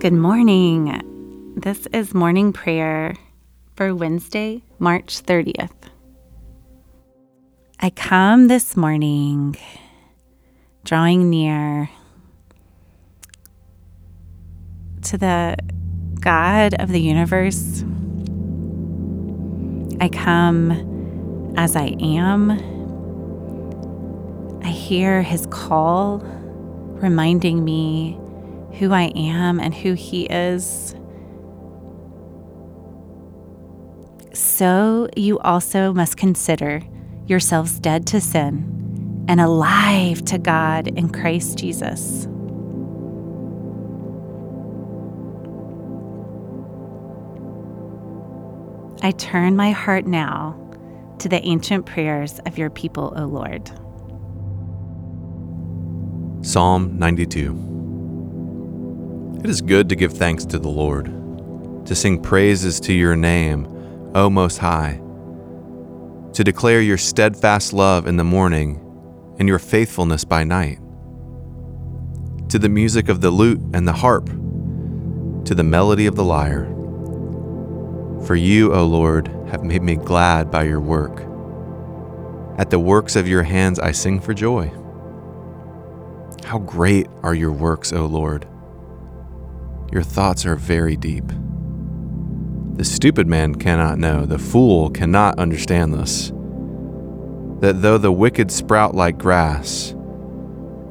Good morning. This is morning prayer for Wednesday, March 30th. I come this morning drawing near to the God of the universe. I come as I am. I hear his call reminding me who I am and who He is. So you also must consider yourselves dead to sin and alive to God in Christ Jesus. I turn my heart now to the ancient prayers of your people, O Lord. Psalm 92 it is good to give thanks to the Lord, to sing praises to your name, O Most High, to declare your steadfast love in the morning and your faithfulness by night, to the music of the lute and the harp, to the melody of the lyre. For you, O Lord, have made me glad by your work. At the works of your hands I sing for joy. How great are your works, O Lord! Your thoughts are very deep. The stupid man cannot know, the fool cannot understand this. That though the wicked sprout like grass,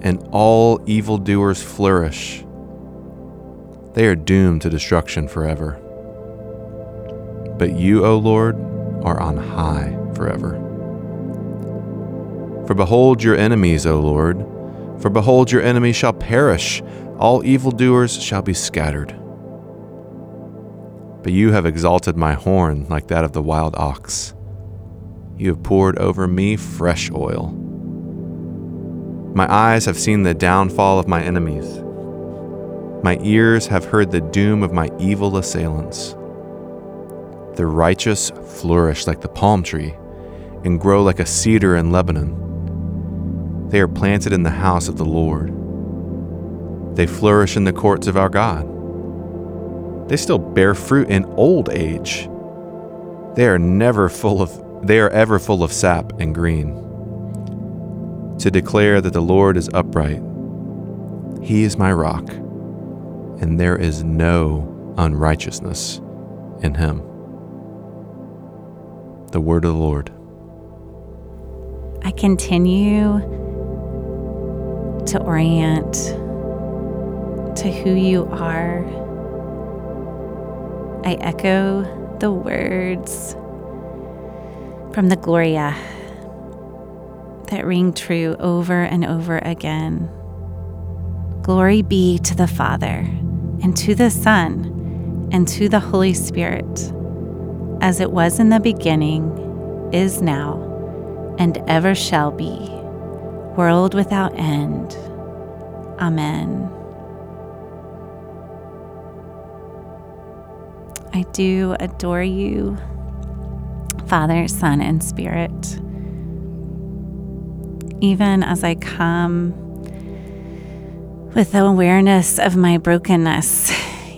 and all evildoers flourish, they are doomed to destruction forever. But you, O Lord, are on high forever. For behold your enemies, O Lord, for behold your enemies shall perish all evildoers shall be scattered. But you have exalted my horn like that of the wild ox. You have poured over me fresh oil. My eyes have seen the downfall of my enemies. My ears have heard the doom of my evil assailants. The righteous flourish like the palm tree and grow like a cedar in Lebanon. They are planted in the house of the Lord. They flourish in the courts of our God. They still bear fruit in old age. They are never full of they are ever full of sap and green. To declare that the Lord is upright. He is my rock, and there is no unrighteousness in him. The word of the Lord. I continue to orient to who you are. I echo the words from the Gloria that ring true over and over again. Glory be to the Father, and to the Son, and to the Holy Spirit, as it was in the beginning, is now, and ever shall be, world without end. Amen. I do adore you, Father, Son, and Spirit. Even as I come with the awareness of my brokenness,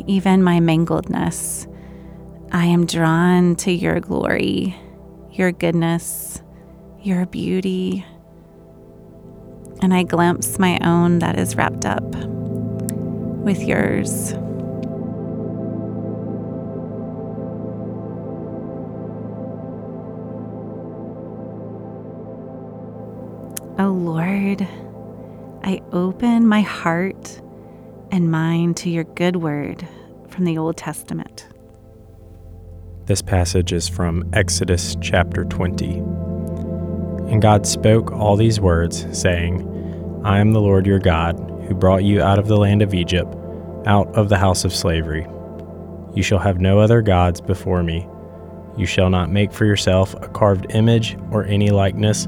even my mangledness, I am drawn to your glory, your goodness, your beauty, and I glimpse my own that is wrapped up with yours. Oh Lord, I open my heart and mind to your good word from the Old Testament. This passage is from Exodus chapter 20. And God spoke all these words, saying, I am the Lord your God, who brought you out of the land of Egypt, out of the house of slavery. You shall have no other gods before me. You shall not make for yourself a carved image or any likeness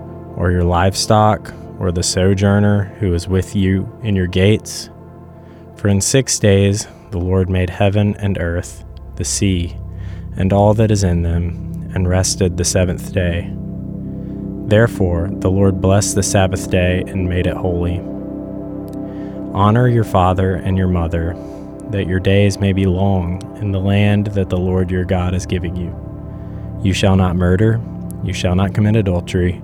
or your livestock or the sojourner who is with you in your gates for in six days the Lord made heaven and earth, the sea, and all that is in them, and rested the seventh day. Therefore the Lord blessed the Sabbath day and made it holy. Honor your father and your mother, that your days may be long in the land that the Lord your God is giving you. You shall not murder, you shall not commit adultery,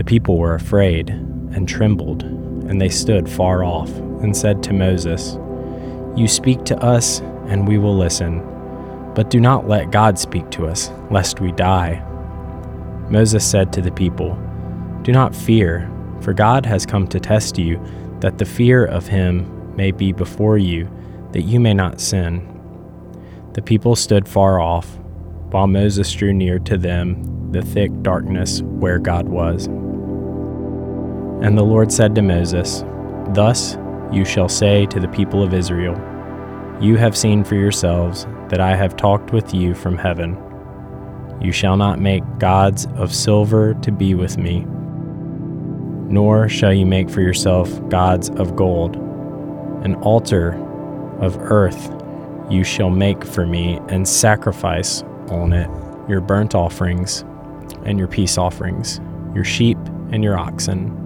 the people were afraid and trembled, and they stood far off, and said to Moses, You speak to us and we will listen. But do not let God speak to us, lest we die. Moses said to the people, Do not fear, for God has come to test you, that the fear of him may be before you, that you may not sin. The people stood far off, while Moses drew near to them the thick darkness where God was. And the Lord said to Moses, Thus you shall say to the people of Israel, you have seen for yourselves that I have talked with you from heaven. You shall not make gods of silver to be with me, nor shall you make for yourself gods of gold. An altar of earth you shall make for me, and sacrifice on it your burnt offerings and your peace offerings, your sheep and your oxen,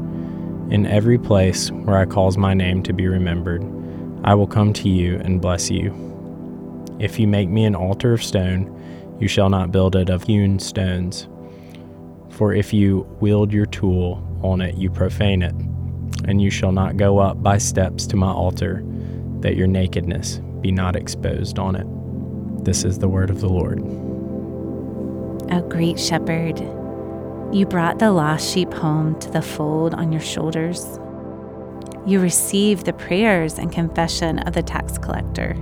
in every place where I cause my name to be remembered I will come to you and bless you. If you make me an altar of stone, you shall not build it of hewn stones. For if you wield your tool on it, you profane it. And you shall not go up by steps to my altar, that your nakedness be not exposed on it. This is the word of the Lord. O great shepherd, you brought the lost sheep home to the fold on your shoulders you receive the prayers and confession of the tax collector.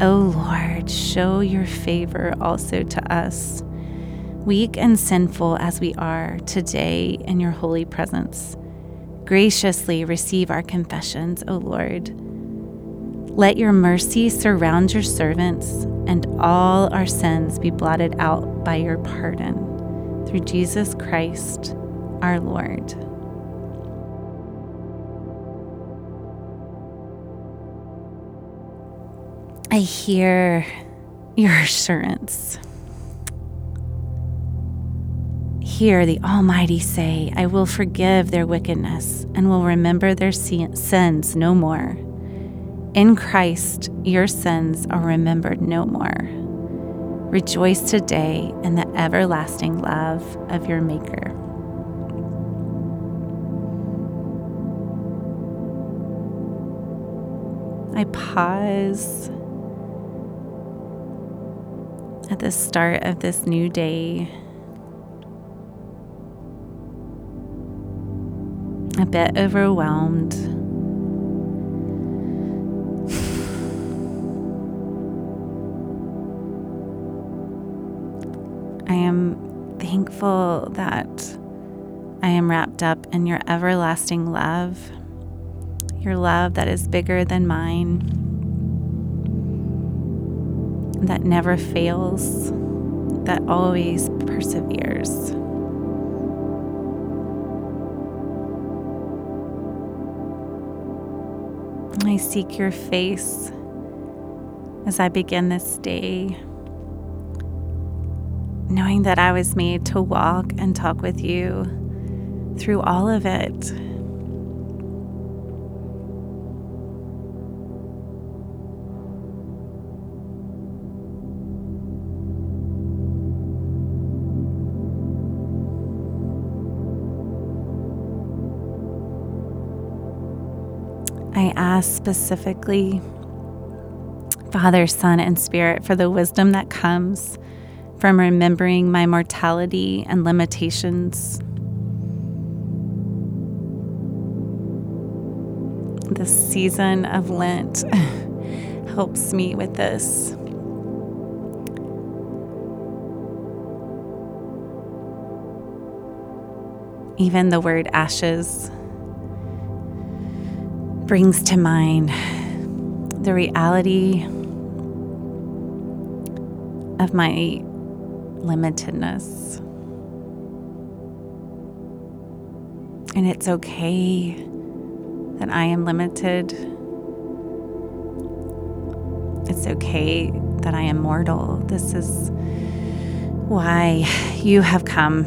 O oh Lord, show your favor also to us, weak and sinful as we are today in your holy presence. Graciously receive our confessions, O Lord. Let your mercy surround your servants, and all our sins be blotted out by your pardon. Through Jesus Christ, our Lord. I hear your assurance. Hear the Almighty say, I will forgive their wickedness and will remember their sins no more. In Christ, your sins are remembered no more. Rejoice today in the everlasting love of your Maker. I pause at the start of this new day. A bit overwhelmed. Thankful that I am wrapped up in your everlasting love, your love that is bigger than mine that never fails, that always perseveres. I seek your face as I begin this day. Knowing that I was made to walk and talk with you through all of it. I ask specifically, Father, Son, and Spirit, for the wisdom that comes from remembering my mortality and limitations. This season of Lent helps me with this. Even the word ashes brings to mind the reality of my limitedness. And it's okay that I am limited. It's okay that I am mortal. This is why you have come.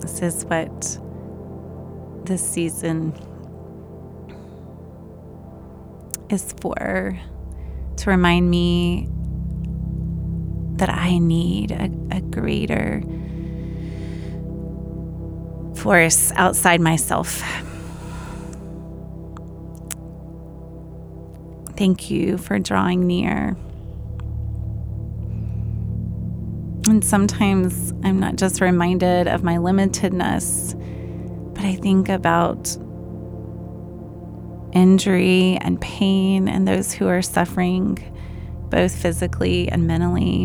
This is what this season is for to remind me that I need a, a greater force outside myself. Thank you for drawing near. And sometimes I'm not just reminded of my limitedness, but I think about injury and pain and those who are suffering both physically and mentally.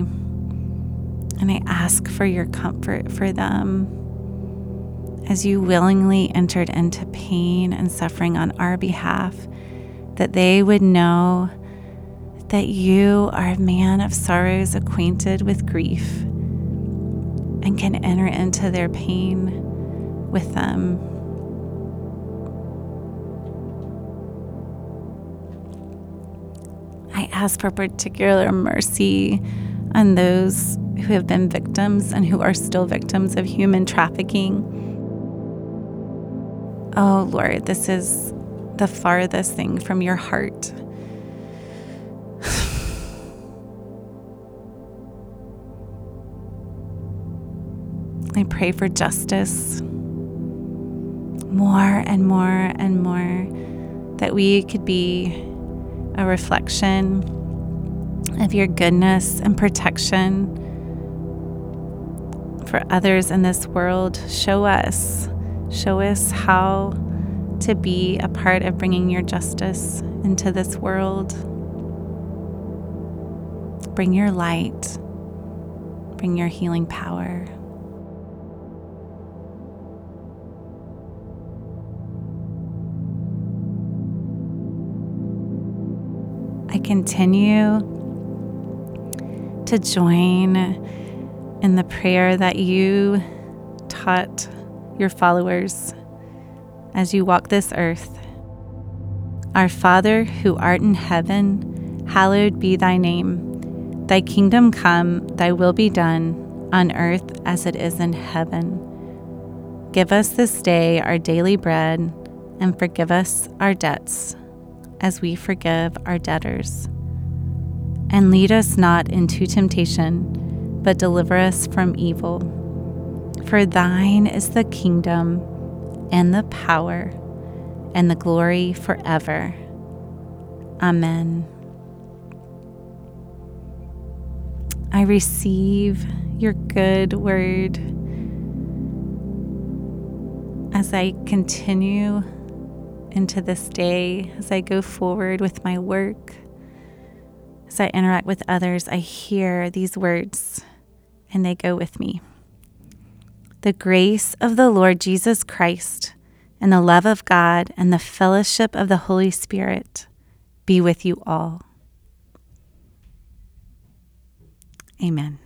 And I ask for your comfort for them as you willingly entered into pain and suffering on our behalf, that they would know that you are a man of sorrows acquainted with grief and can enter into their pain with them. Ask for particular mercy on those who have been victims and who are still victims of human trafficking. Oh Lord, this is the farthest thing from your heart. I pray for justice more and more and more that we could be a reflection of your goodness and protection for others in this world. Show us, show us how to be a part of bringing your justice into this world. Bring your light, bring your healing power. I continue to join in the prayer that you taught your followers as you walk this earth. Our Father who art in heaven, hallowed be thy name. Thy kingdom come, thy will be done, on earth as it is in heaven. Give us this day our daily bread, and forgive us our debts as we forgive our debtors. And lead us not into temptation, but deliver us from evil. For thine is the kingdom, and the power, and the glory forever. Amen. I receive your good word as I continue into this day as I go forward with my work, as I interact with others, I hear these words and they go with me. The grace of the Lord Jesus Christ and the love of God and the fellowship of the Holy Spirit be with you all. Amen.